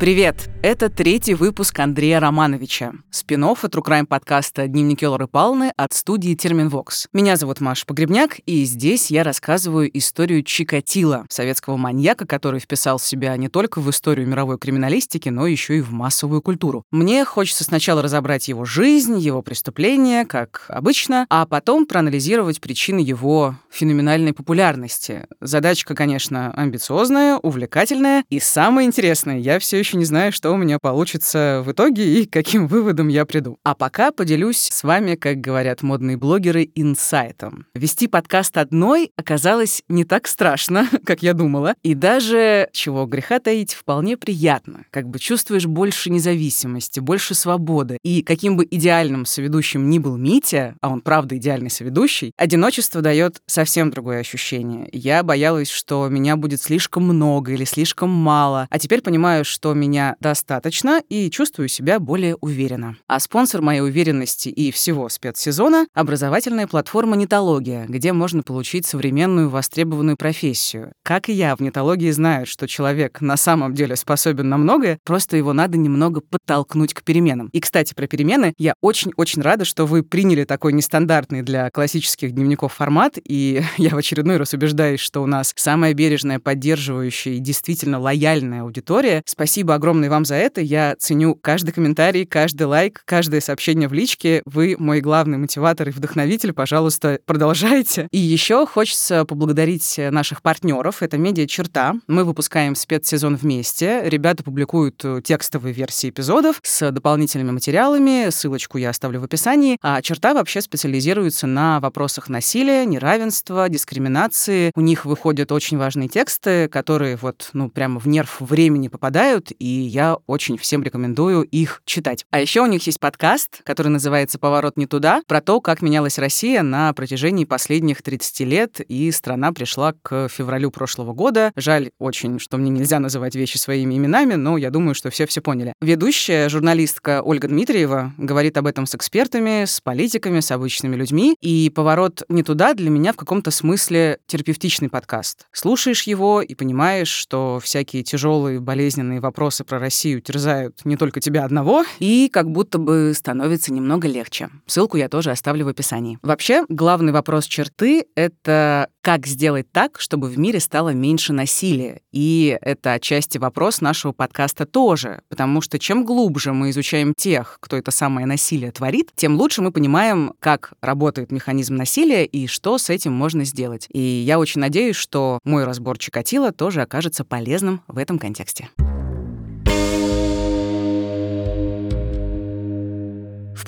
Привет! Это третий выпуск Андрея Романовича. спин от True подкаста «Дневники Лоры Палны» от студии Терминвокс. Меня зовут Маша Погребняк, и здесь я рассказываю историю Чикатила, советского маньяка, который вписал себя не только в историю мировой криминалистики, но еще и в массовую культуру. Мне хочется сначала разобрать его жизнь, его преступления, как обычно, а потом проанализировать причины его феноменальной популярности. Задачка, конечно, амбициозная, увлекательная, и самое интересное, я все еще не знаю, что у меня получится в итоге и каким выводом я приду. А пока поделюсь с вами, как говорят модные блогеры, инсайтом. Вести подкаст одной оказалось не так страшно, как я думала, и даже, чего греха таить, вполне приятно. Как бы чувствуешь больше независимости, больше свободы. И каким бы идеальным соведущим ни был Митя, а он правда идеальный соведущий, одиночество дает совсем другое ощущение. Я боялась, что меня будет слишком много или слишком мало, а теперь понимаю, что меня достаточно и чувствую себя более уверенно. А спонсор моей уверенности и всего спецсезона — образовательная платформа «Нетология», где можно получить современную востребованную профессию. Как и я, в нетологии знают, что человек на самом деле способен на многое, просто его надо немного подтолкнуть к переменам. И, кстати, про перемены я очень-очень рада, что вы приняли такой нестандартный для классических дневников формат, и я в очередной раз убеждаюсь, что у нас самая бережная, поддерживающая и действительно лояльная аудитория. Спасибо огромное вам за это. Я ценю каждый комментарий, каждый лайк, каждое сообщение в личке. Вы мой главный мотиватор и вдохновитель. Пожалуйста, продолжайте. И еще хочется поблагодарить наших партнеров. Это медиа черта. Мы выпускаем спецсезон вместе. Ребята публикуют текстовые версии эпизодов с дополнительными материалами. Ссылочку я оставлю в описании. А черта вообще специализируется на вопросах насилия, неравенства, дискриминации. У них выходят очень важные тексты, которые вот, ну, прямо в нерв времени попадают и я очень всем рекомендую их читать. А еще у них есть подкаст, который называется «Поворот не туда», про то, как менялась Россия на протяжении последних 30 лет, и страна пришла к февралю прошлого года. Жаль очень, что мне нельзя называть вещи своими именами, но я думаю, что все все поняли. Ведущая журналистка Ольга Дмитриева говорит об этом с экспертами, с политиками, с обычными людьми, и «Поворот не туда» для меня в каком-то смысле терапевтичный подкаст. Слушаешь его и понимаешь, что всякие тяжелые болезненные вопросы про Россию терзают не только тебя одного, и как будто бы становится немного легче. Ссылку я тоже оставлю в описании. Вообще, главный вопрос черты — это как сделать так, чтобы в мире стало меньше насилия. И это отчасти вопрос нашего подкаста тоже, потому что чем глубже мы изучаем тех, кто это самое насилие творит, тем лучше мы понимаем, как работает механизм насилия и что с этим можно сделать. И я очень надеюсь, что мой разбор Чикатила тоже окажется полезным в этом контексте.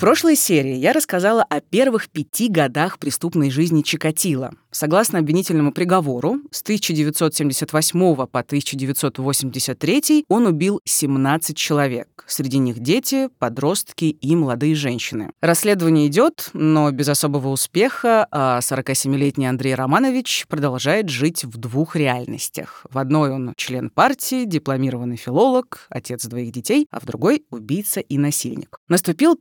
Прошлой серии я рассказала о первых пяти годах преступной жизни Чикатила. Согласно обвинительному приговору, с 1978 по 1983 он убил 17 человек. Среди них дети, подростки и молодые женщины. Расследование идет, но без особого успеха, а 47-летний Андрей Романович продолжает жить в двух реальностях. В одной он член партии, дипломированный филолог, отец двоих детей, а в другой — убийца и насильник. Наступил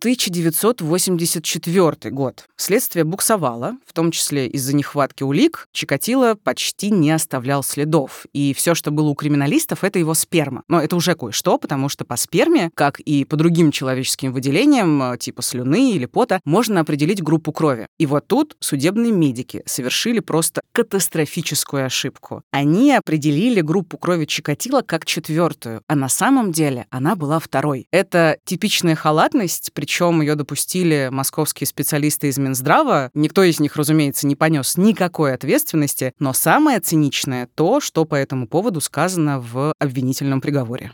1984 год. Следствие буксовало, в том числе из-за нехватки улик Чикатило почти не оставлял следов. И все, что было у криминалистов, это его сперма. Но это уже кое-что, потому что по сперме, как и по другим человеческим выделениям, э, типа слюны или пота, можно определить группу крови. И вот тут судебные медики совершили просто катастрофическую ошибку. Они определили группу крови Чикатило как четвертую, а на самом деле она была второй. Это типичная халатность, причем ее допустили московские специалисты из Минздрава. Никто из них, разумеется, не понес никак никакой ответственности, но самое циничное то, что по этому поводу сказано в обвинительном приговоре.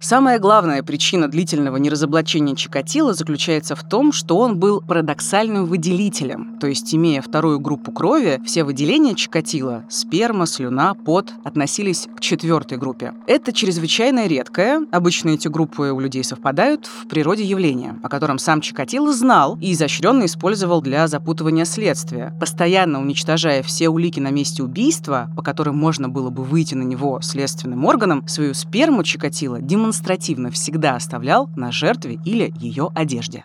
Самая главная причина длительного неразоблачения Чикатила заключается в том, что он был парадоксальным выделителем, то есть, имея вторую группу крови, все выделения Чикатила – сперма, слюна, пот – относились к четвертой группе. Это чрезвычайно редкое, обычно эти группы у людей совпадают, в природе явление, о котором сам Чикатило знал и изощренно использовал для запутывания следствия, постоянно уничтожая все улики на месте убийства, по которым можно было бы выйти на него следственным органом, свою сперму Чикатило демонстрировал демонстративно всегда оставлял на жертве или ее одежде.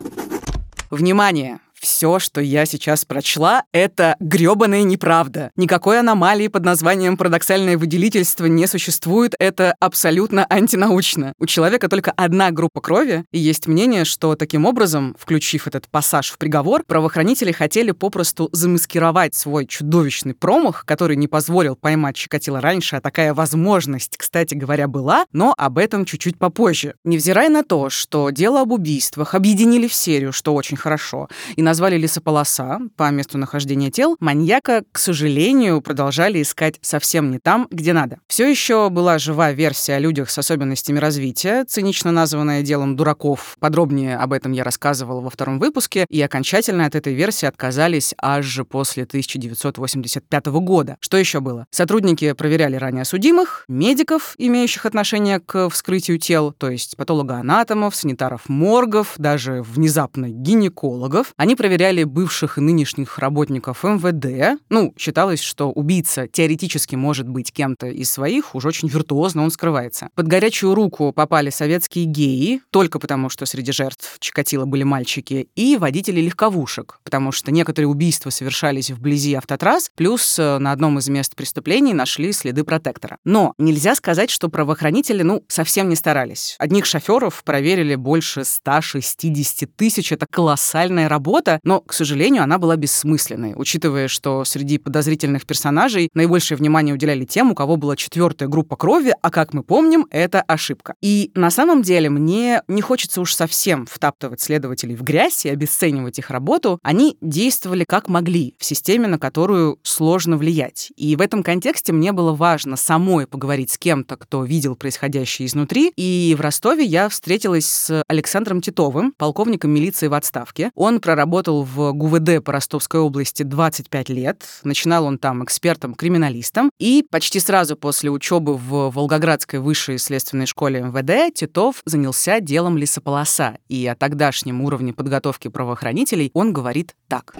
Внимание! Все, что я сейчас прочла, это грёбаная неправда. Никакой аномалии под названием парадоксальное выделительство не существует, это абсолютно антинаучно. У человека только одна группа крови, и есть мнение, что таким образом, включив этот пассаж в приговор, правоохранители хотели попросту замаскировать свой чудовищный промах, который не позволил поймать Чикатило раньше, а такая возможность, кстати говоря, была, но об этом чуть-чуть попозже. Невзирая на то, что дело об убийствах объединили в серию, что очень хорошо, и назвали лесополоса по месту нахождения тел, маньяка, к сожалению, продолжали искать совсем не там, где надо. Все еще была жива версия о людях с особенностями развития, цинично названная делом дураков. Подробнее об этом я рассказывала во втором выпуске, и окончательно от этой версии отказались аж после 1985 года. Что еще было? Сотрудники проверяли ранее судимых, медиков, имеющих отношение к вскрытию тел, то есть патологоанатомов, санитаров моргов, даже внезапно гинекологов. Они проверяли бывших и нынешних работников МВД. Ну, считалось, что убийца теоретически может быть кем-то из своих, уж очень виртуозно он скрывается. Под горячую руку попали советские геи, только потому, что среди жертв Чикатило были мальчики, и водители легковушек, потому что некоторые убийства совершались вблизи автотрасс, плюс э, на одном из мест преступлений нашли следы протектора. Но нельзя сказать, что правоохранители, ну, совсем не старались. Одних шоферов проверили больше 160 тысяч, это колоссальная работа, но, к сожалению, она была бессмысленной, учитывая, что среди подозрительных персонажей наибольшее внимание уделяли тем, у кого была четвертая группа крови, а как мы помним, это ошибка. И на самом деле мне не хочется уж совсем втаптывать следователей в грязь и обесценивать их работу. Они действовали как могли в системе, на которую сложно влиять. И в этом контексте мне было важно самой поговорить с кем-то, кто видел происходящее изнутри. И в Ростове я встретилась с Александром Титовым, полковником милиции в отставке. Он проработал в ГУВД по Ростовской области 25 лет. Начинал он там экспертом-криминалистом. И почти сразу после учебы в Волгоградской высшей следственной школе МВД Титов занялся делом лесополоса. И о тогдашнем уровне подготовки правоохранителей он говорит так.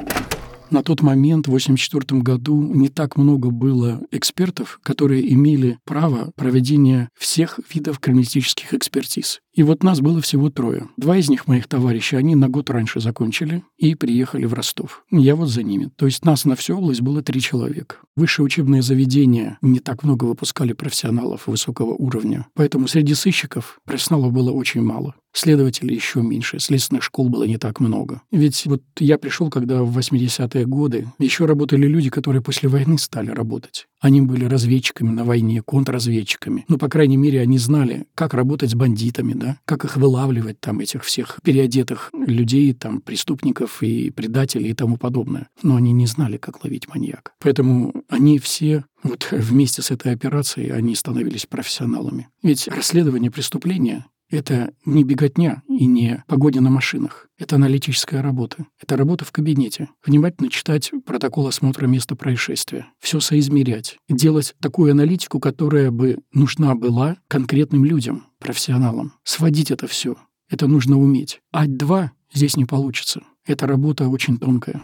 На тот момент, в 1984 году, не так много было экспертов, которые имели право проведения всех видов криминалистических экспертиз. И вот нас было всего трое. Два из них, моих товарищей, они на год раньше закончили и приехали в Ростов. Я вот за ними. То есть нас на всю область было три человека. Высшее учебное заведение не так много выпускали профессионалов высокого уровня. Поэтому среди сыщиков профессионалов было очень мало. Следователей еще меньше, следственных школ было не так много. Ведь вот я пришел, когда в 80-е годы еще работали люди, которые после войны стали работать. Они были разведчиками на войне, контрразведчиками. Ну, по крайней мере, они знали, как работать с бандитами, да, как их вылавливать, там, этих всех переодетых людей, там, преступников и предателей и тому подобное. Но они не знали, как ловить маньяка. Поэтому они все вот вместе с этой операцией они становились профессионалами. Ведь расследование преступления это не беготня и не погода на машинах. Это аналитическая работа. Это работа в кабинете. Внимательно читать протокол осмотра места происшествия. Все соизмерять. Делать такую аналитику, которая бы нужна была конкретным людям, профессионалам. Сводить это все. Это нужно уметь. Ать-2 здесь не получится. Эта работа очень тонкая.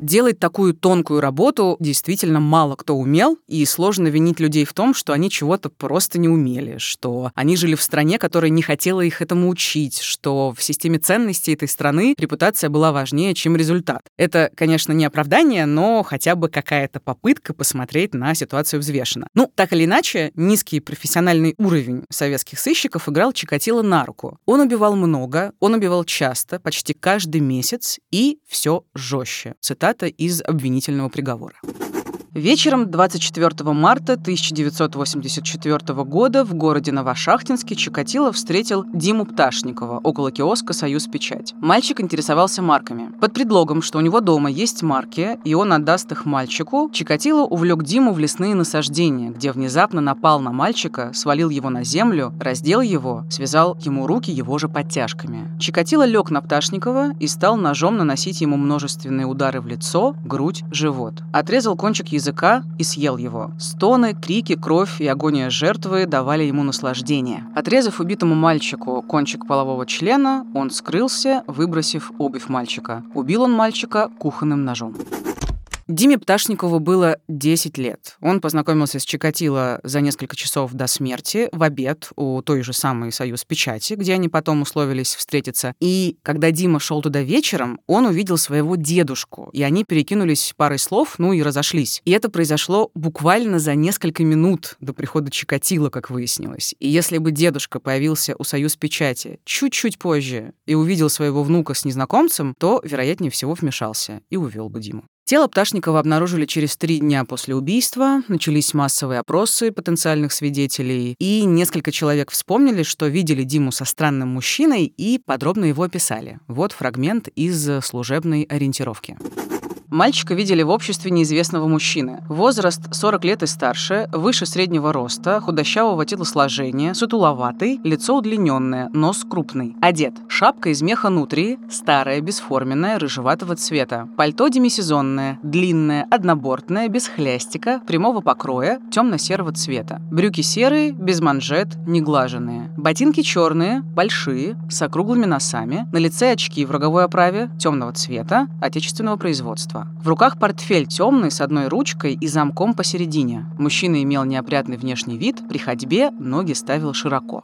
Делать такую тонкую работу действительно мало кто умел, и сложно винить людей в том, что они чего-то просто не умели, что они жили в стране, которая не хотела их этому учить, что в системе ценностей этой страны репутация была важнее, чем результат. Это, конечно, не оправдание, но хотя бы какая-то попытка посмотреть на ситуацию взвешенно. Ну, так или иначе, низкий профессиональный уровень советских сыщиков играл Чикатило на руку. Он убивал много, он убивал часто, почти каждый месяц, и все жестче. Цитата цитата из обвинительного приговора. Вечером 24 марта 1984 года в городе Новошахтинске Чикатило встретил Диму Пташникова около киоска «Союз Печать». Мальчик интересовался марками. Под предлогом, что у него дома есть марки, и он отдаст их мальчику, Чикатило увлек Диму в лесные насаждения, где внезапно напал на мальчика, свалил его на землю, раздел его, связал ему руки его же подтяжками. Чикатило лег на Пташникова и стал ножом наносить ему множественные удары в лицо, грудь, живот. Отрезал кончик языка языка и съел его. Стоны, крики, кровь и агония жертвы давали ему наслаждение. Отрезав убитому мальчику кончик полового члена, он скрылся, выбросив обувь мальчика. Убил он мальчика кухонным ножом. Диме Пташникову было 10 лет. Он познакомился с Чикатило за несколько часов до смерти в обед у той же самой «Союз Печати», где они потом условились встретиться. И когда Дима шел туда вечером, он увидел своего дедушку, и они перекинулись парой слов, ну и разошлись. И это произошло буквально за несколько минут до прихода Чикатило, как выяснилось. И если бы дедушка появился у «Союз Печати» чуть-чуть позже и увидел своего внука с незнакомцем, то, вероятнее всего, вмешался и увел бы Диму. Тело Пташникова обнаружили через три дня после убийства, начались массовые опросы потенциальных свидетелей, и несколько человек вспомнили, что видели Диму со странным мужчиной и подробно его описали. Вот фрагмент из служебной ориентировки. Мальчика видели в обществе неизвестного мужчины. Возраст 40 лет и старше, выше среднего роста, худощавого телосложения, сутуловатый, лицо удлиненное, нос крупный. Одет. Шапка из меха нутрии, старая, бесформенная, рыжеватого цвета. Пальто демисезонное, длинное, однобортное, без хлястика, прямого покроя, темно-серого цвета. Брюки серые, без манжет, неглаженные. Ботинки черные, большие, с округлыми носами. На лице очки в роговой оправе, темного цвета, отечественного производства пространства. В руках портфель темный с одной ручкой и замком посередине. Мужчина имел неопрятный внешний вид, при ходьбе ноги ставил широко.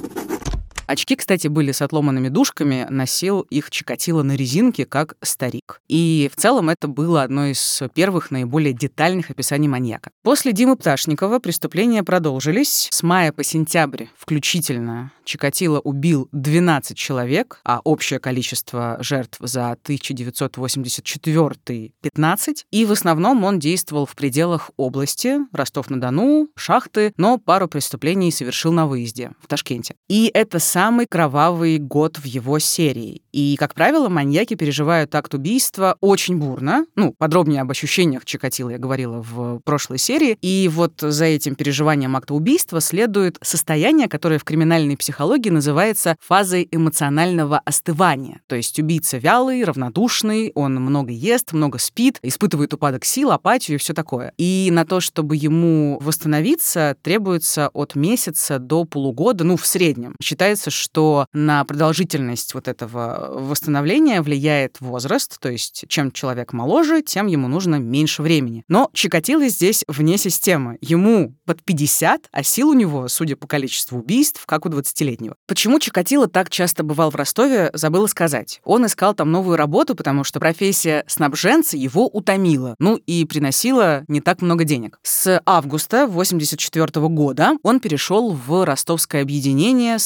Очки, кстати, были с отломанными дужками, носил их Чикатило на резинке, как старик. И в целом это было одно из первых наиболее детальных описаний маньяка. После Димы Пташникова преступления продолжились. С мая по сентябрь включительно Чикатило убил 12 человек, а общее количество жертв за 1984 — 15. И в основном он действовал в пределах области, Ростов-на-Дону, шахты, но пару преступлений совершил на выезде в Ташкенте. И это самый кровавый год в его серии. И, как правило, маньяки переживают акт убийства очень бурно. Ну, подробнее об ощущениях Чикатило я говорила в прошлой серии. И вот за этим переживанием акта убийства следует состояние, которое в криминальной психологии называется фазой эмоционального остывания. То есть убийца вялый, равнодушный, он много ест, много спит, испытывает упадок сил, апатию и все такое. И на то, чтобы ему восстановиться, требуется от месяца до полугода, ну, в среднем. Считается, что на продолжительность вот этого восстановления влияет возраст, то есть чем человек моложе, тем ему нужно меньше времени. Но Чикатило здесь вне системы. Ему под 50, а сил у него, судя по количеству убийств, как у 20-летнего. Почему Чикатило так часто бывал в Ростове, забыла сказать. Он искал там новую работу, потому что профессия снабженца его утомила, ну и приносила не так много денег. С августа 84 года он перешел в ростовское объединение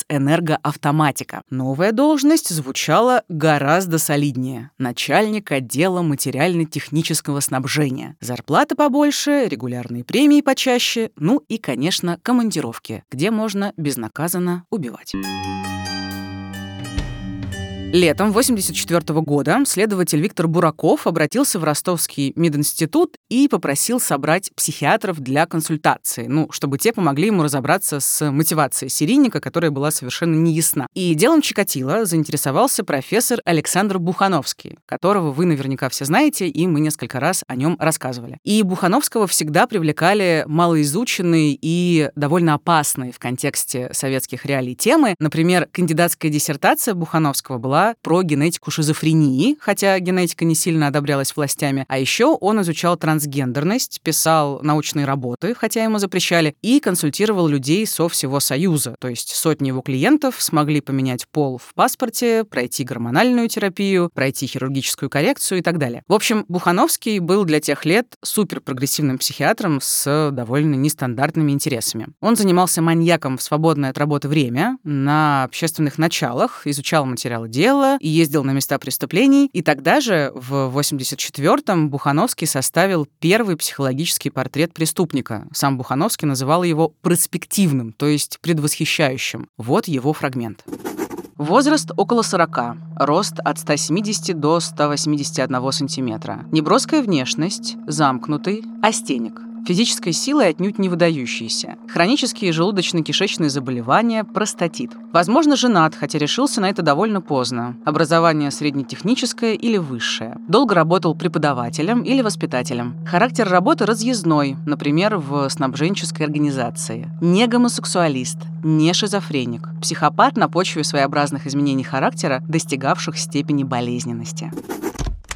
спецэнергоавтоматика. Новая должность звучала гораздо солиднее. Начальник отдела материально-технического снабжения. Зарплата побольше, регулярные премии почаще, чаще, ну и, конечно, командировки, где можно безнаказанно убивать. Летом 1984 года следователь Виктор Бураков обратился в Ростовский мединститут и попросил собрать психиатров для консультации, ну, чтобы те помогли ему разобраться с мотивацией серийника, которая была совершенно неясна. И делом Чикатило заинтересовался профессор Александр Бухановский, которого вы наверняка все знаете, и мы несколько раз о нем рассказывали. И Бухановского всегда привлекали малоизученные и довольно опасные в контексте советских реалий темы. Например, кандидатская диссертация Бухановского была была про генетику шизофрении, хотя генетика не сильно одобрялась властями. А еще он изучал трансгендерность, писал научные работы, хотя ему запрещали, и консультировал людей со всего Союза. То есть сотни его клиентов смогли поменять пол в паспорте, пройти гормональную терапию, пройти хирургическую коррекцию и так далее. В общем, Бухановский был для тех лет суперпрогрессивным психиатром с довольно нестандартными интересами. Он занимался маньяком в свободное от работы время, на общественных началах, изучал материалы дела, дела и ездил на места преступлений. И тогда же, в 84-м, Бухановский составил первый психологический портрет преступника. Сам Бухановский называл его перспективным, то есть предвосхищающим. Вот его фрагмент. Возраст около 40, рост от 170 до 181 сантиметра. Неброская внешность, замкнутый, астеник. Физической силой отнюдь не выдающийся. Хронические желудочно-кишечные заболевания, простатит. Возможно, женат, хотя решился на это довольно поздно. Образование среднетехническое или высшее. Долго работал преподавателем или воспитателем. Характер работы разъездной, например, в снабженческой организации. Не гомосексуалист, не шизофреник. Психопат на почве своеобразных изменений характера, достигавших степени болезненности.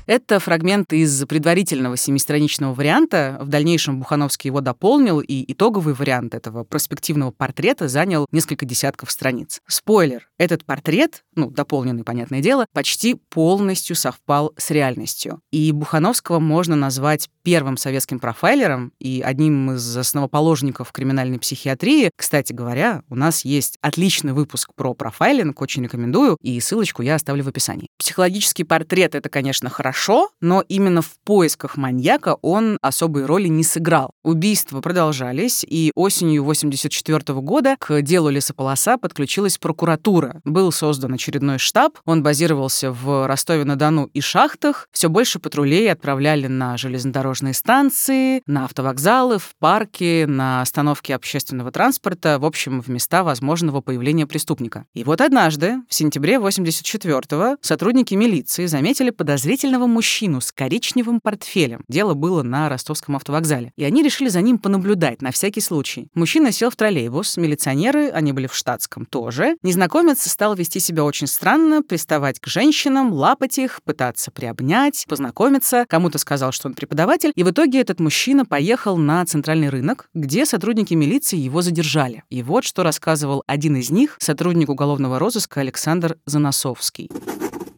Это фрагмент из предварительного семистраничного варианта. В дальнейшем Бухановский его дополнил, и итоговый вариант этого проспективного портрета занял несколько десятков страниц. Спойлер, этот портрет, ну, дополненный, понятное дело, почти полностью совпал с реальностью. И Бухановского можно назвать первым советским профайлером и одним из основоположников криминальной психиатрии. Кстати говоря, у нас есть отличный выпуск про профайлинг, очень рекомендую, и ссылочку я оставлю в описании. Психологический портрет — это, конечно, хорошо, но именно в поисках маньяка он особой роли не сыграл. Убийства продолжались, и осенью 84 года к делу лесополоса подключилась прокуратура. Был создан очередной штаб, он базировался в Ростове-на-Дону и шахтах. Все больше патрулей отправляли на железнодорожные станции, на автовокзалы, в парки, на остановки общественного транспорта, в общем, в места возможного появления преступника. И вот однажды, в сентябре 84-го, сотрудники милиции заметили подозрительного мужчину с коричневым портфелем. Дело было на ростовском автовокзале. И они решили за ним понаблюдать на всякий случай. Мужчина сел в троллейбус, милиционеры, они были в штатском тоже. Незнакомец стал вести себя очень странно, приставать к женщинам, лапать их, пытаться приобнять, познакомиться. Кому-то сказал, что он преподаватель. И в итоге этот мужчина поехал на центральный рынок, где сотрудники милиции его задержали. И вот что рассказывал один из них, сотрудник уголовного розыска Александр Заносовский.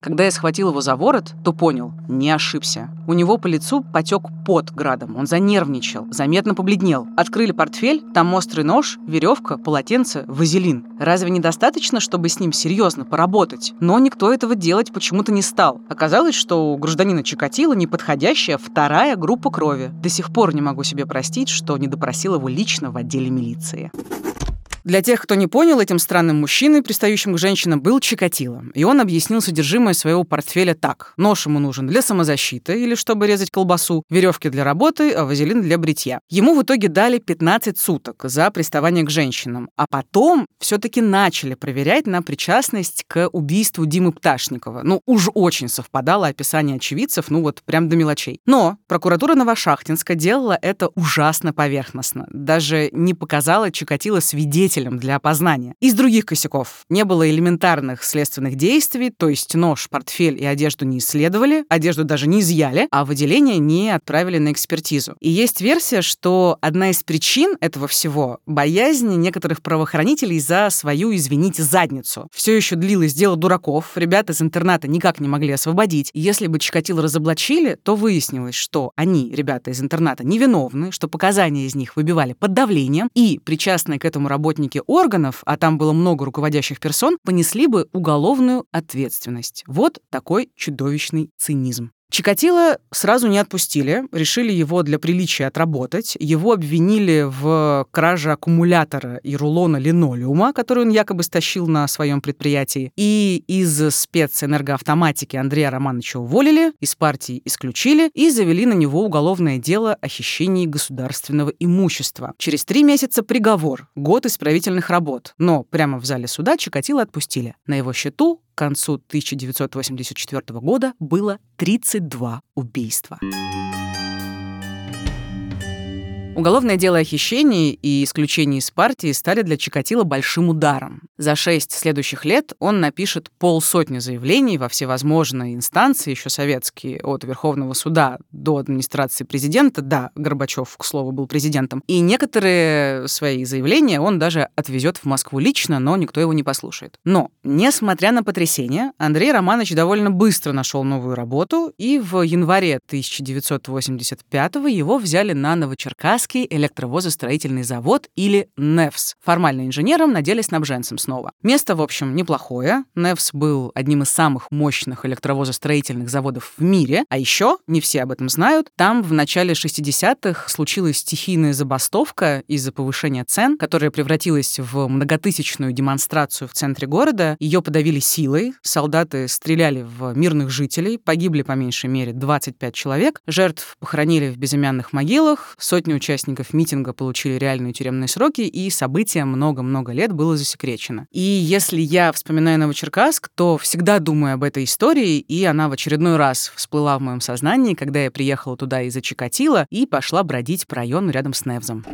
Когда я схватил его за ворот, то понял, не ошибся. У него по лицу потек пот градом, он занервничал, заметно побледнел. Открыли портфель, там острый нож, веревка, полотенце, вазелин. Разве недостаточно, чтобы с ним серьезно поработать? Но никто этого делать почему-то не стал. Оказалось, что у гражданина Чикатило неподходящая вторая группа крови. До сих пор не могу себе простить, что не допросил его лично в отделе милиции. Для тех, кто не понял, этим странным мужчиной, пристающим к женщинам, был Чикатило. И он объяснил содержимое своего портфеля так. Нож ему нужен для самозащиты или чтобы резать колбасу, веревки для работы, а вазелин для бритья. Ему в итоге дали 15 суток за приставание к женщинам. А потом все-таки начали проверять на причастность к убийству Димы Пташникова. Ну, уж очень совпадало описание очевидцев, ну вот прям до мелочей. Но прокуратура Новошахтинска делала это ужасно поверхностно. Даже не показала Чикатило свидетелей свидетелем для опознания. Из других косяков не было элементарных следственных действий, то есть нож, портфель и одежду не исследовали, одежду даже не изъяли, а выделение не отправили на экспертизу. И есть версия, что одна из причин этого всего — боязнь некоторых правоохранителей за свою, извините, задницу. Все еще длилось дело дураков, ребята из интерната никак не могли освободить. Если бы Чикатило разоблачили, то выяснилось, что они, ребята из интерната, невиновны, что показания из них выбивали под давлением, и причастные к этому работники сотрудники органов, а там было много руководящих персон, понесли бы уголовную ответственность. Вот такой чудовищный цинизм. Чикатило сразу не отпустили, решили его для приличия отработать. Его обвинили в краже аккумулятора и рулона линолеума, который он якобы стащил на своем предприятии. И из спецэнергоавтоматики Андрея Романовича уволили, из партии исключили и завели на него уголовное дело о хищении государственного имущества. Через три месяца приговор, год исправительных работ. Но прямо в зале суда Чикатило отпустили. На его счету к концу 1984 года было 32 убийства. Уголовное дело о хищении и исключении из партии стали для Чикатило большим ударом. За шесть следующих лет он напишет полсотни заявлений во всевозможные инстанции, еще советские, от Верховного суда до администрации президента. Да, Горбачев, к слову, был президентом. И некоторые свои заявления он даже отвезет в Москву лично, но никто его не послушает. Но, несмотря на потрясение, Андрей Романович довольно быстро нашел новую работу, и в январе 1985 его взяли на Новочеркасск Нефтекамский электровозостроительный завод или НЕФС. Формально инженером, на деле снабженцем снова. Место, в общем, неплохое. НЕФС был одним из самых мощных электровозостроительных заводов в мире. А еще, не все об этом знают, там в начале 60-х случилась стихийная забастовка из-за повышения цен, которая превратилась в многотысячную демонстрацию в центре города. Ее подавили силой, солдаты стреляли в мирных жителей, погибли по меньшей мере 25 человек, жертв похоронили в безымянных могилах, сотни участников участников митинга получили реальные тюремные сроки, и событие много-много лет было засекречено. И если я вспоминаю Новочеркасск, то всегда думаю об этой истории, и она в очередной раз всплыла в моем сознании, когда я приехала туда из-за Чикатила и пошла бродить по району рядом с Невзом.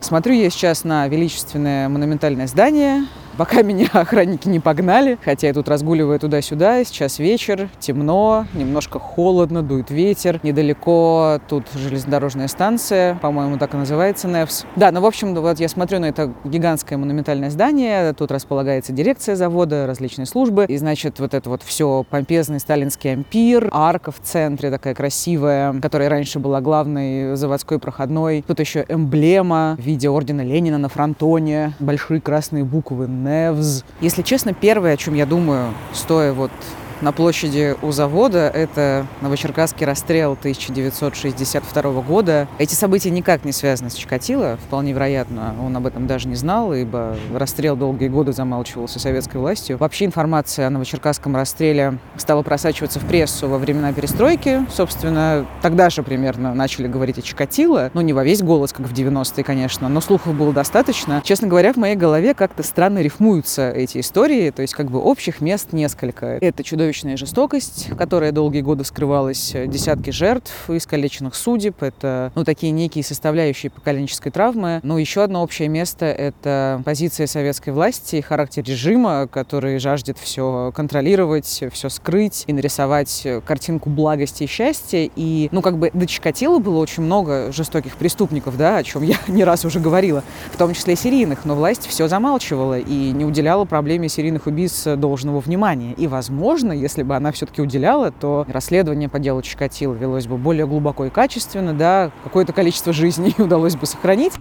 Смотрю я сейчас на величественное монументальное здание, пока меня охранники не погнали, хотя я тут разгуливаю туда-сюда, сейчас вечер, темно, немножко холодно, дует ветер, недалеко тут железнодорожная станция, по-моему, так и называется, НЕВС. Да, ну, в общем, вот я смотрю на это гигантское монументальное здание, тут располагается дирекция завода, различные службы, и, значит, вот это вот все помпезный сталинский ампир, арка в центре такая красивая, которая раньше была главной заводской проходной. Тут еще эмблема в виде ордена Ленина на фронтоне, большие красные буквы НЕВЗ. Если честно, первое, о чем я думаю, стоя вот на площади у завода. Это Новочеркасский расстрел 1962 года. Эти события никак не связаны с Чикатило. Вполне вероятно, он об этом даже не знал, ибо расстрел долгие годы замалчивался советской властью. Вообще информация о Новочеркасском расстреле стала просачиваться в прессу во времена перестройки. Собственно, тогда же примерно начали говорить о Чикатило. Ну, не во весь голос, как в 90-е, конечно, но слухов было достаточно. Честно говоря, в моей голове как-то странно рифмуются эти истории, то есть как бы общих мест несколько. Это чудо чудовищная жестокость, которая долгие годы скрывалась, э, десятки жертв, искалеченных судеб, это ну, такие некие составляющие поколенческой травмы. Но еще одно общее место — это позиция советской власти и характер режима, который жаждет все контролировать, все скрыть и нарисовать картинку благости и счастья. И, ну, как бы до Чикатило было очень много жестоких преступников, да, о чем я не раз уже говорила, в том числе серийных, но власть все замалчивала и не уделяла проблеме серийных убийц должного внимания. И, возможно, если бы она все-таки уделяла, то расследование по делу Чикатило велось бы более глубоко и качественно, да, какое-то количество жизней удалось бы сохранить.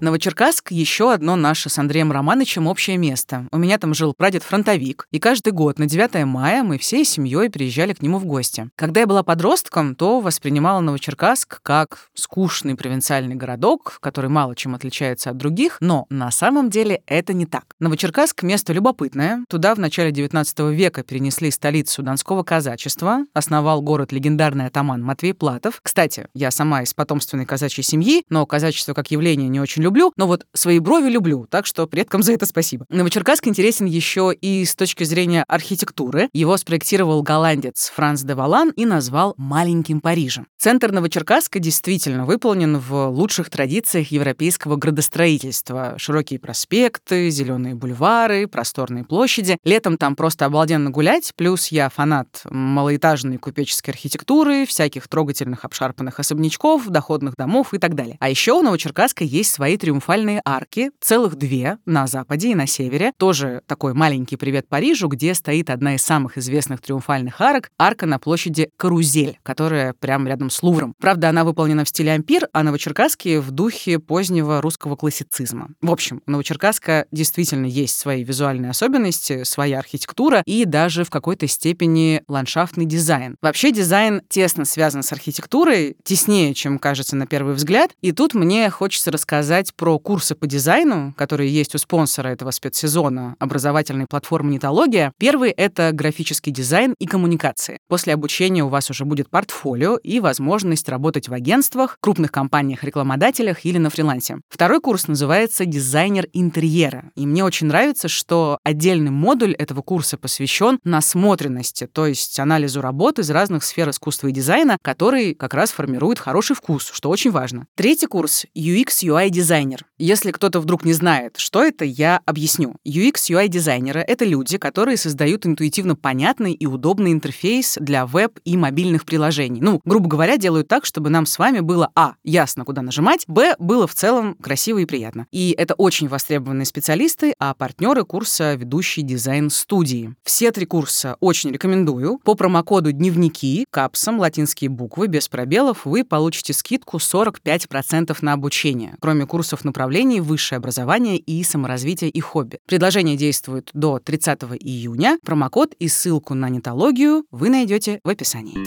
Новочеркасск — еще одно наше с Андреем Романовичем общее место. У меня там жил прадед-фронтовик, и каждый год на 9 мая мы всей семьей приезжали к нему в гости. Когда я была подростком, то воспринимала Новочеркасск как скучный провинциальный городок, который мало чем отличается от других, но на самом деле это не так. Новочеркасск — место любопытное. Туда в начале 19 века перенесли столицу Донского казачества, основал город легендарный атаман Матвей Платов. Кстати, я сама из потомственной казачьей семьи, но казачество как явление не очень люблю, но вот свои брови люблю, так что предкам за это спасибо. Новочеркасск интересен еще и с точки зрения архитектуры. Его спроектировал голландец Франц де Валан и назвал «маленьким Парижем». Центр Новочеркасска действительно выполнен в лучших традициях европейского градостроительства. Широкие проспекты, зеленые бульвары, просторные площади. Летом там просто обалденно гулять, плюс я фанат малоэтажной купеческой архитектуры, всяких трогательных обшарпанных особнячков, доходных домов и так далее. А еще у Новочеркасска есть свои триумфальные арки, целых две на западе и на севере. Тоже такой маленький привет Парижу, где стоит одна из самых известных триумфальных арок, арка на площади Карузель, которая прямо рядом с Лувром. Правда, она выполнена в стиле ампир, а Новочеркасске в духе позднего русского классицизма. В общем, у Новочеркасска действительно есть свои визуальные особенности, своя архитектура и даже в какой-то степени ландшафтный дизайн. Вообще дизайн тесно связан с архитектурой, теснее, чем кажется на первый взгляд. И тут мне хочется рассказать рассказать про курсы по дизайну, которые есть у спонсора этого спецсезона, образовательной платформы «Нетология». Первый — это графический дизайн и коммуникации. После обучения у вас уже будет портфолио и возможность работать в агентствах, крупных компаниях-рекламодателях или на фрилансе. Второй курс называется «Дизайнер интерьера». И мне очень нравится, что отдельный модуль этого курса посвящен насмотренности, то есть анализу работ из разных сфер искусства и дизайна, который как раз формирует хороший вкус, что очень важно. Третий курс — UX UI дизайн дизайнер. Если кто-то вдруг не знает, что это, я объясню. UX, UI-дизайнеры — это люди, которые создают интуитивно понятный и удобный интерфейс для веб и мобильных приложений. Ну, грубо говоря, делают так, чтобы нам с вами было а. ясно, куда нажимать, б. было в целом красиво и приятно. И это очень востребованные специалисты, а партнеры курса ведущие дизайн-студии. Все три курса очень рекомендую. По промокоду «Дневники» капсом, латинские буквы, без пробелов, вы получите скидку 45% на обучение. Кроме курсов направлений высшее образование и саморазвитие и хобби. Предложение действует до 30 июня. Промокод и ссылку на нетологию вы найдете в описании.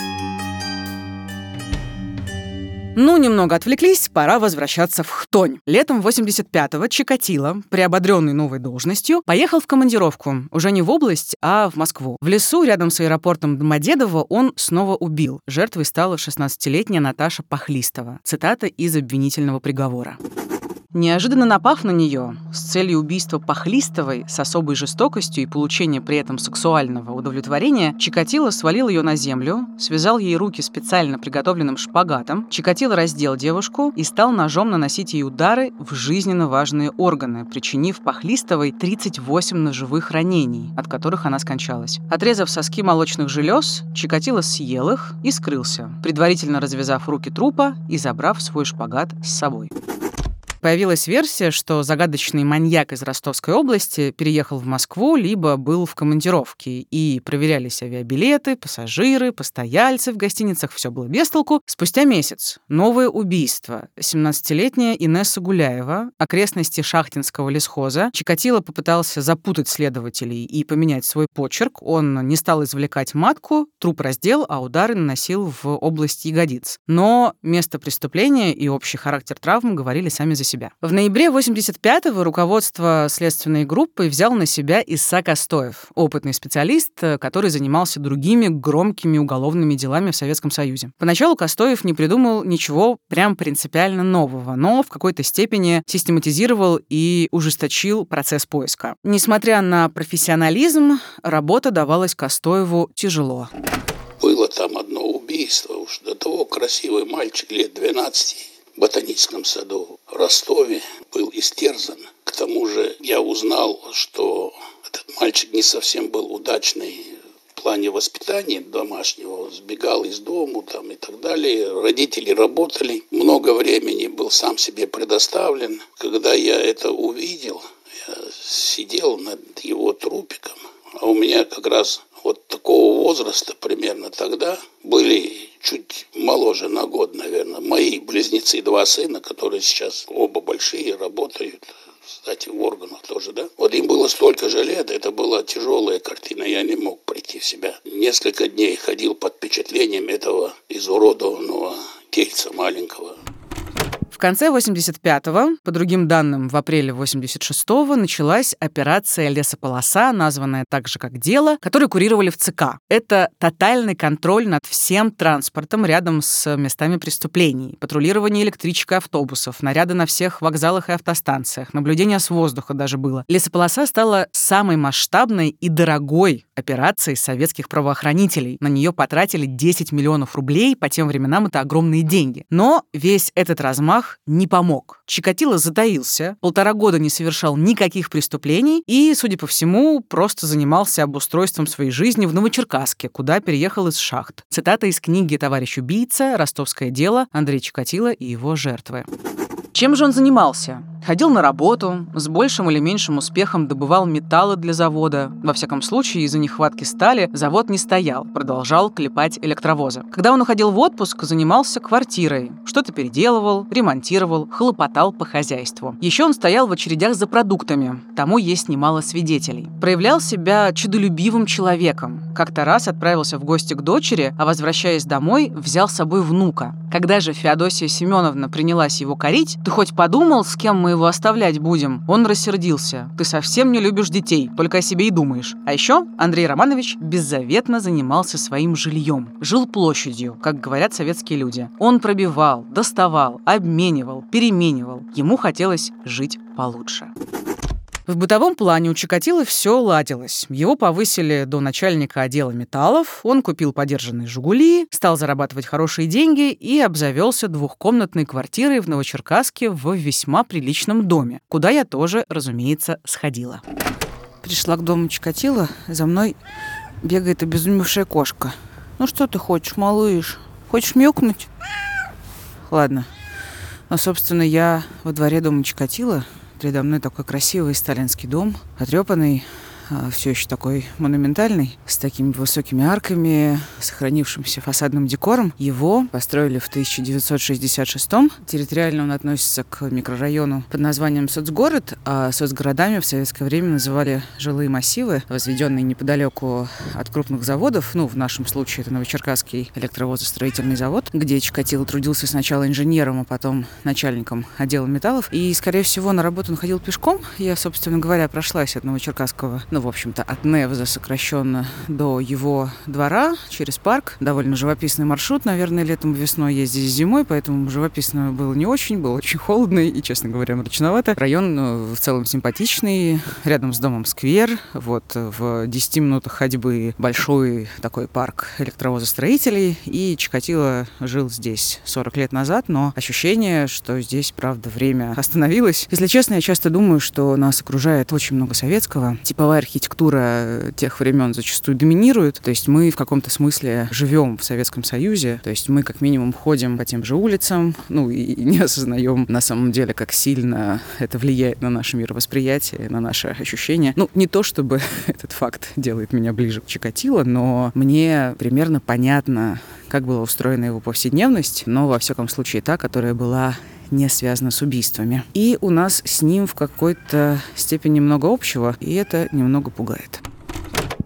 Ну, немного отвлеклись, пора возвращаться в Хтонь. Летом 85-го Чикатило, приободренный новой должностью, поехал в командировку. Уже не в область, а в Москву. В лесу рядом с аэропортом Домодедово он снова убил. Жертвой стала 16-летняя Наташа Пахлистова. Цитата из обвинительного приговора. Неожиданно напав на нее с целью убийства Похлистовой с особой жестокостью и получения при этом сексуального удовлетворения, Чикатило свалил ее на землю, связал ей руки специально приготовленным шпагатом, Чикатило раздел девушку и стал ножом наносить ей удары в жизненно важные органы, причинив Похлистовой 38 ножевых ранений, от которых она скончалась. Отрезав соски молочных желез, Чикатило съел их и скрылся, предварительно развязав руки трупа и забрав свой шпагат с собой. Появилась версия, что загадочный маньяк из Ростовской области переехал в Москву, либо был в командировке, и проверялись авиабилеты, пассажиры, постояльцы в гостиницах, все было без толку. Спустя месяц новое убийство. 17-летняя Инесса Гуляева, окрестности Шахтинского лесхоза. Чикатило попытался запутать следователей и поменять свой почерк. Он не стал извлекать матку, труп раздел, а удары наносил в область ягодиц. Но место преступления и общий характер травм говорили сами за себя. В ноябре 85-го руководство следственной группы взял на себя Исаак Остоев, опытный специалист, который занимался другими громкими уголовными делами в Советском Союзе. Поначалу Костоев не придумал ничего прям принципиально нового, но в какой-то степени систематизировал и ужесточил процесс поиска. Несмотря на профессионализм, работа давалась Костоеву тяжело. Было там одно убийство, уж до того красивый мальчик лет 12 ботаническом саду в Ростове был истерзан. К тому же я узнал, что этот мальчик не совсем был удачный в плане воспитания домашнего, сбегал из дому там и так далее. Родители работали, много времени был сам себе предоставлен. Когда я это увидел, я сидел над его трупиком, а у меня как раз вот такого возраста примерно тогда были чуть моложе на год, наверное. Мои близнецы, два сына, которые сейчас оба большие, работают, кстати, в органах тоже, да? Вот им было столько же лет, это была тяжелая картина, я не мог прийти в себя. Несколько дней ходил под впечатлением этого изуродованного тельца маленького конце 85-го, по другим данным, в апреле 86-го, началась операция «Лесополоса», названная так же, как «Дело», которую курировали в ЦК. Это тотальный контроль над всем транспортом рядом с местами преступлений, патрулирование электричек и автобусов, наряды на всех вокзалах и автостанциях, наблюдение с воздуха даже было. «Лесополоса» стала самой масштабной и дорогой операцией советских правоохранителей. На нее потратили 10 миллионов рублей, по тем временам это огромные деньги. Но весь этот размах не помог. Чикатило затаился, полтора года не совершал никаких преступлений и, судя по всему, просто занимался обустройством своей жизни в Новочеркасске, куда переехал из шахт. Цитата из книги «Товарищ убийца. Ростовское дело. Андрей Чикатило и его жертвы». Чем же он занимался? Ходил на работу, с большим или меньшим успехом добывал металлы для завода. Во всяком случае, из-за нехватки стали завод не стоял, продолжал клепать электровозы. Когда он уходил в отпуск, занимался квартирой. Что-то переделывал, ремонтировал, хлопотал по хозяйству. Еще он стоял в очередях за продуктами. Тому есть немало свидетелей. Проявлял себя чудолюбивым человеком. Как-то раз отправился в гости к дочери, а возвращаясь домой, взял с собой внука. Когда же Феодосия Семеновна принялась его корить, ты хоть подумал, с кем мы его оставлять будем?» Он рассердился. «Ты совсем не любишь детей, только о себе и думаешь». А еще Андрей Романович беззаветно занимался своим жильем. Жил площадью, как говорят советские люди. Он пробивал, доставал, обменивал, переменивал. Ему хотелось жить получше. В бытовом плане у Чикатило все ладилось. Его повысили до начальника отдела металлов, он купил подержанные «Жигули», стал зарабатывать хорошие деньги и обзавелся двухкомнатной квартирой в Новочеркасске в весьма приличном доме, куда я тоже, разумеется, сходила. Пришла к дому Чикатило, за мной бегает обезумевшая кошка. «Ну что ты хочешь, малыш? Хочешь мяукнуть?» Ладно. Но, собственно, я во дворе дома Чикатило Передо мной такой красивый сталинский дом, потрепанный, а, все еще такой монументальный, с такими высокими арками, сохранившимся фасадным декором. Его построили в 1966-м. Территориально он относится к микрорайону под названием Соцгород, а соцгородами в советское время называли жилые массивы, возведенные неподалеку от крупных заводов. Ну, в нашем случае это Новочеркасский электровозостроительный завод, где Чикатило трудился сначала инженером, а потом начальником отдела металлов. И, скорее всего, на работу он ходил пешком. Я, собственно говоря, прошлась от Новочеркасского, в общем-то, от Невза сокращенно до его двора через парк. Довольно живописный маршрут, наверное, летом весной ездить зимой, поэтому живописно было не очень, было очень холодно и, честно говоря, мрачновато. Район ну, в целом симпатичный, рядом с домом сквер, вот в 10 минутах ходьбы большой такой парк электровозостроителей, и Чикатило жил здесь 40 лет назад, но ощущение, что здесь, правда, время остановилось. Если честно, я часто думаю, что нас окружает очень много советского. Типовая архитектура тех времен зачастую доминирует, то есть мы в каком-то смысле живем в Советском Союзе, то есть мы как минимум ходим по тем же улицам, ну и не осознаем на самом деле, как сильно это влияет на наше мировосприятие, на наши ощущения. Ну, не то чтобы этот факт делает меня ближе к Чикатило, но мне примерно понятно, как была устроена его повседневность, но во всяком случае та, которая была не связано с убийствами. И у нас с ним в какой-то степени много общего, и это немного пугает.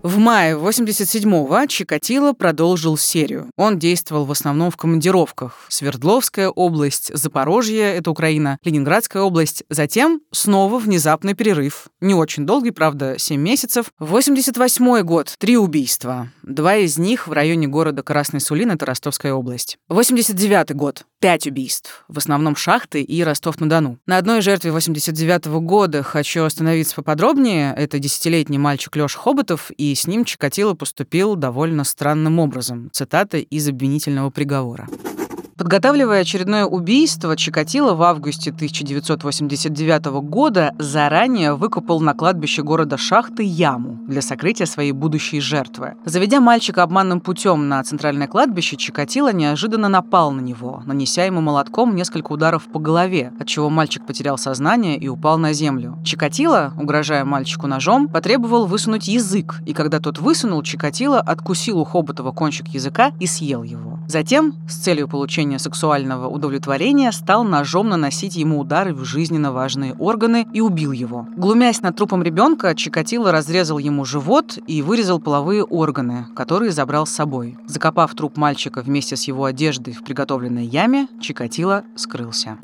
В мае 87-го Чикатило продолжил серию. Он действовал в основном в командировках. Свердловская область, Запорожье, это Украина, Ленинградская область. Затем снова внезапный перерыв. Не очень долгий, правда, 7 месяцев. 88 год. Три убийства. Два из них в районе города Красный Сулин, это Ростовская область. 89 год. Пять убийств. В основном шахты и Ростов-на-Дону. На одной жертве 89 -го года хочу остановиться поподробнее. Это десятилетний мальчик Лёша Хоботов и с ним Чикатило поступил довольно странным образом. Цитата из обвинительного приговора. Подготавливая очередное убийство, Чикатило в августе 1989 года заранее выкопал на кладбище города Шахты яму для сокрытия своей будущей жертвы. Заведя мальчика обманным путем на центральное кладбище, Чикатило неожиданно напал на него, нанеся ему молотком несколько ударов по голове, отчего мальчик потерял сознание и упал на землю. Чикатило, угрожая мальчику ножом, потребовал высунуть язык, и когда тот высунул, Чикатило откусил у Хоботова кончик языка и съел его. Затем, с целью получения сексуального удовлетворения стал ножом наносить ему удары в жизненно важные органы и убил его. Глумясь над трупом ребенка, Чикатило разрезал ему живот и вырезал половые органы, которые забрал с собой. Закопав труп мальчика вместе с его одеждой в приготовленной яме, Чикатило скрылся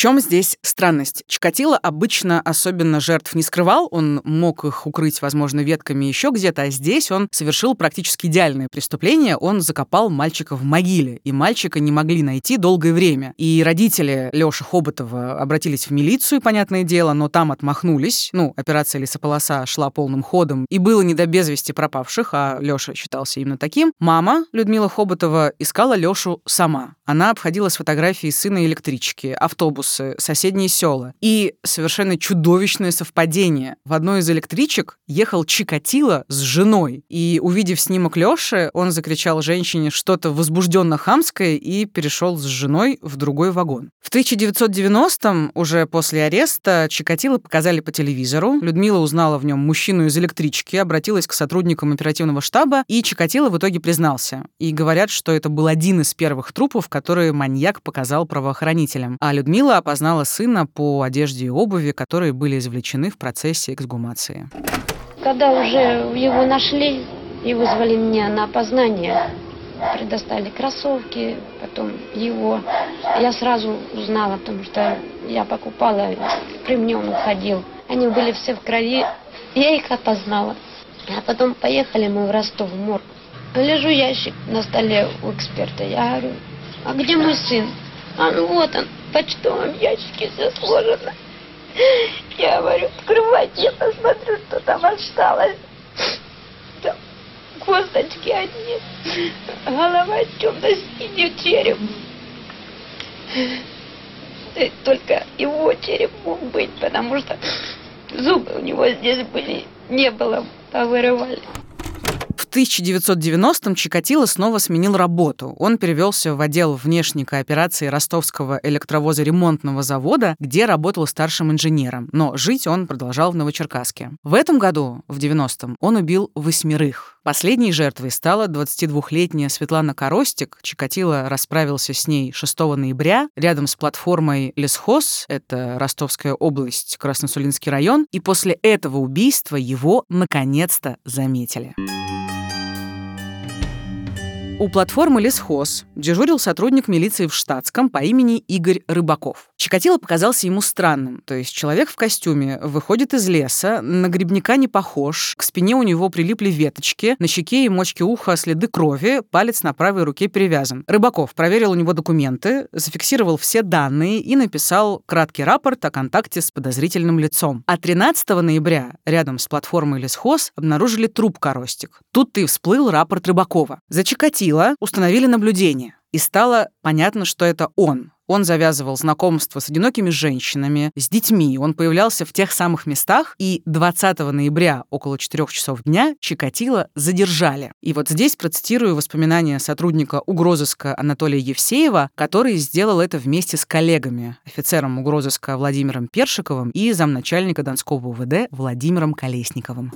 чем здесь странность? Чикатило обычно особенно жертв не скрывал, он мог их укрыть, возможно, ветками еще где-то, а здесь он совершил практически идеальное преступление. Он закопал мальчика в могиле, и мальчика не могли найти долгое время. И родители Лёши Хоботова обратились в милицию, понятное дело, но там отмахнулись. Ну, операция «Лесополоса» шла полным ходом, и было не до без пропавших, а Лёша считался именно таким. Мама Людмила Хоботова искала Лёшу сама. Она обходила с фотографией сына электрички, автобус автобусы, соседние села. И совершенно чудовищное совпадение. В одной из электричек ехал Чикатило с женой. И, увидев снимок Лёши, он закричал женщине что-то возбужденно хамское и перешел с женой в другой вагон. В 1990-м, уже после ареста, Чикатило показали по телевизору. Людмила узнала в нем мужчину из электрички, обратилась к сотрудникам оперативного штаба, и Чикатило в итоге признался. И говорят, что это был один из первых трупов, которые маньяк показал правоохранителям. А Людмила опознала сына по одежде и обуви, которые были извлечены в процессе эксгумации. Когда уже его нашли и вызвали меня на опознание, предоставили кроссовки, потом его. Я сразу узнала, потому что я покупала, при мне он уходил. Они были все в крови, я их опознала. А потом поехали мы в Ростов, в морг. Лежу ящик на столе у эксперта. Я говорю, а где мой сын? А ну вот он почтовом ящике все сложено. Я говорю, открывайте, я посмотрю, что там осталось. Там косточки одни, голова темно-синий череп. Только его череп мог быть, потому что зубы у него здесь были, не было, повырывали. 1990-м Чикатило снова сменил работу. Он перевелся в отдел внешней кооперации ростовского электровоза ремонтного завода, где работал старшим инженером. Но жить он продолжал в Новочеркасске. В этом году, в 90-м, он убил восьмерых. Последней жертвой стала 22-летняя Светлана Коростик. Чикатило расправился с ней 6 ноября рядом с платформой Лесхоз, это Ростовская область, Красносулинский район, и после этого убийства его наконец-то заметили. У платформы «Лесхоз» дежурил сотрудник милиции в штатском по имени Игорь Рыбаков. Чикатило показался ему странным. То есть человек в костюме выходит из леса, на грибника не похож, к спине у него прилипли веточки, на щеке и мочке уха следы крови, палец на правой руке перевязан. Рыбаков проверил у него документы, зафиксировал все данные и написал краткий рапорт о контакте с подозрительным лицом. А 13 ноября рядом с платформой «Лесхоз» обнаружили труп Коростик. Тут-то и всплыл рапорт Рыбакова. За Чикатило установили наблюдение. И стало понятно, что это он. Он завязывал знакомство с одинокими женщинами, с детьми. Он появлялся в тех самых местах, и 20 ноября около 4 часов дня Чикатило задержали. И вот здесь процитирую воспоминания сотрудника угрозыска Анатолия Евсеева, который сделал это вместе с коллегами, офицером угрозыска Владимиром Першиковым и замначальника Донского УВД Владимиром Колесниковым.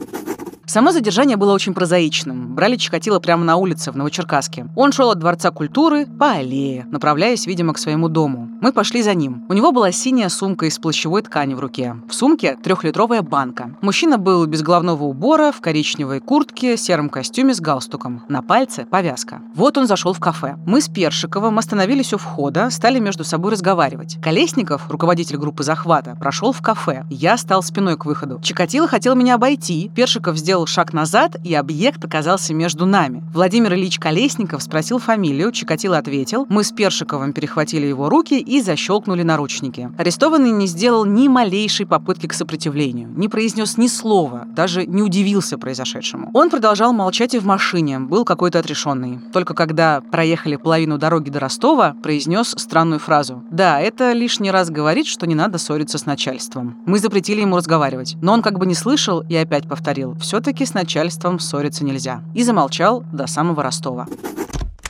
Само задержание было очень прозаичным. Брали Чикатило прямо на улице в Новочеркасске. Он шел от Дворца культуры по аллее, направляясь, видимо, к своему дому. Мы пошли за ним. У него была синяя сумка из плащевой ткани в руке. В сумке трехлитровая банка. Мужчина был без головного убора, в коричневой куртке, сером костюме с галстуком. На пальце повязка. Вот он зашел в кафе. Мы с Першиковым остановились у входа, стали между собой разговаривать. Колесников, руководитель группы захвата, прошел в кафе. Я стал спиной к выходу. Чикатило хотел меня обойти. Першиков сделал сделал шаг назад, и объект оказался между нами. Владимир Ильич Колесников спросил фамилию, Чикатило ответил. Мы с Першиковым перехватили его руки и защелкнули наручники. Арестованный не сделал ни малейшей попытки к сопротивлению, не произнес ни слова, даже не удивился произошедшему. Он продолжал молчать и в машине, был какой-то отрешенный. Только когда проехали половину дороги до Ростова, произнес странную фразу. Да, это лишний раз говорит, что не надо ссориться с начальством. Мы запретили ему разговаривать. Но он как бы не слышал и опять повторил. Все все-таки с начальством ссориться нельзя. И замолчал до самого Ростова.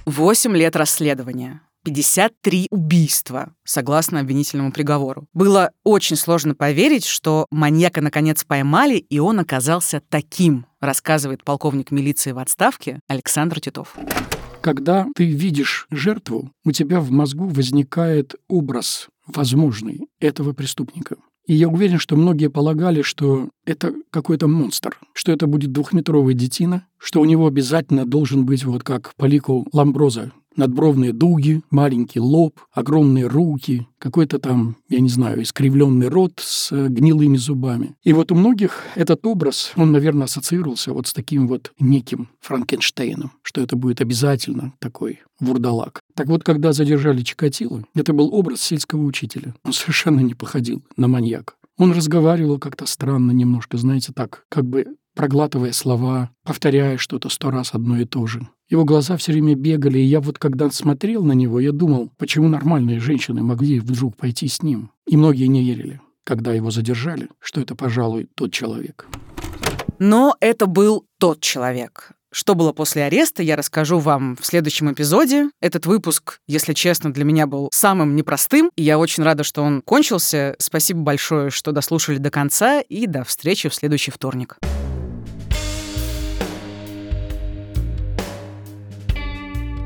Восемь лет расследования. 53 убийства, согласно обвинительному приговору. Было очень сложно поверить, что маньяка наконец поймали, и он оказался таким, рассказывает полковник милиции в отставке Александр Титов. Когда ты видишь жертву, у тебя в мозгу возникает образ возможный этого преступника. И я уверен, что многие полагали, что это какой-то монстр, что это будет двухметровый детина, что у него обязательно должен быть вот как Полико Ламброза, надбровные дуги, маленький лоб, огромные руки, какой-то там, я не знаю, искривленный рот с э, гнилыми зубами. И вот у многих этот образ, он, наверное, ассоциировался вот с таким вот неким Франкенштейном, что это будет обязательно такой вурдалак. Так вот, когда задержали Чикатило, это был образ сельского учителя. Он совершенно не походил на маньяка. Он разговаривал как-то странно немножко, знаете, так, как бы проглатывая слова, повторяя что-то сто раз одно и то же. Его глаза все время бегали, и я вот когда смотрел на него, я думал, почему нормальные женщины могли вдруг пойти с ним. И многие не верили, когда его задержали, что это, пожалуй, тот человек. Но это был тот человек. Что было после ареста, я расскажу вам в следующем эпизоде. Этот выпуск, если честно, для меня был самым непростым, и я очень рада, что он кончился. Спасибо большое, что дослушали до конца, и до встречи в следующий вторник.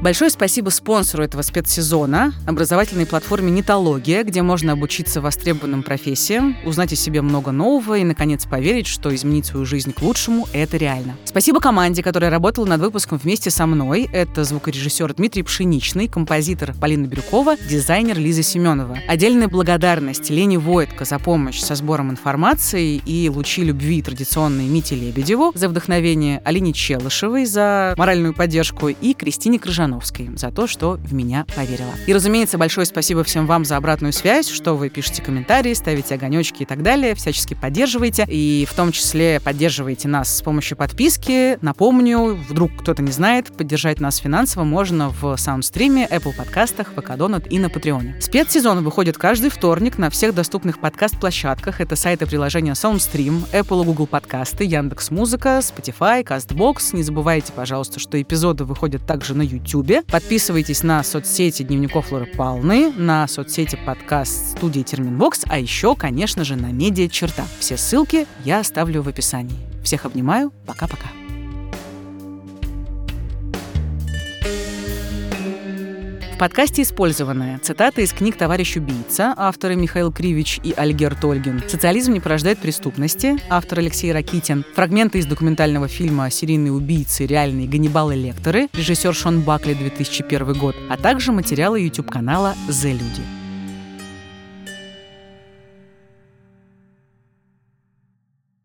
Большое спасибо спонсору этого спецсезона, образовательной платформе «Нитология», где можно обучиться востребованным профессиям, узнать о себе много нового и, наконец, поверить, что изменить свою жизнь к лучшему — это реально. Спасибо команде, которая работала над выпуском вместе со мной. Это звукорежиссер Дмитрий Пшеничный, композитор Полина Бирюкова, дизайнер Лиза Семенова. Отдельная благодарность Лене Войтко за помощь со сбором информации и лучи любви традиционной Мите Лебедеву за вдохновение, Алине Челышевой за моральную поддержку и Кристине Крыжановой Ивановской за то, что в меня поверила. И, разумеется, большое спасибо всем вам за обратную связь, что вы пишете комментарии, ставите огонечки и так далее, всячески поддерживаете, и в том числе поддерживаете нас с помощью подписки. Напомню, вдруг кто-то не знает, поддержать нас финансово можно в Soundstream, Apple подкастах, ВК Донат и на Патреоне. Спецсезон выходит каждый вторник на всех доступных подкаст-площадках. Это сайты приложения Soundstream, Apple и Google подкасты, Яндекс Музыка, Spotify, CastBox. Не забывайте, пожалуйста, что эпизоды выходят также на YouTube Ютубе. Подписывайтесь на соцсети Дневников Флоры Палны, на соцсети подкаст студии Терменвокс, а еще, конечно же, на медиа Черта. Все ссылки я оставлю в описании. Всех обнимаю. Пока-пока. Подкасте использованы цитаты из книг «Товарищ убийца», авторы Михаил Кривич и Альгер Тольгин, «Социализм не порождает преступности», автор Алексей Ракитин, фрагменты из документального фильма «Серийные убийцы. Реальные Ганнибалы Лекторы», режиссер Шон Бакли, 2001 год, а также материалы YouTube-канала «The Люди».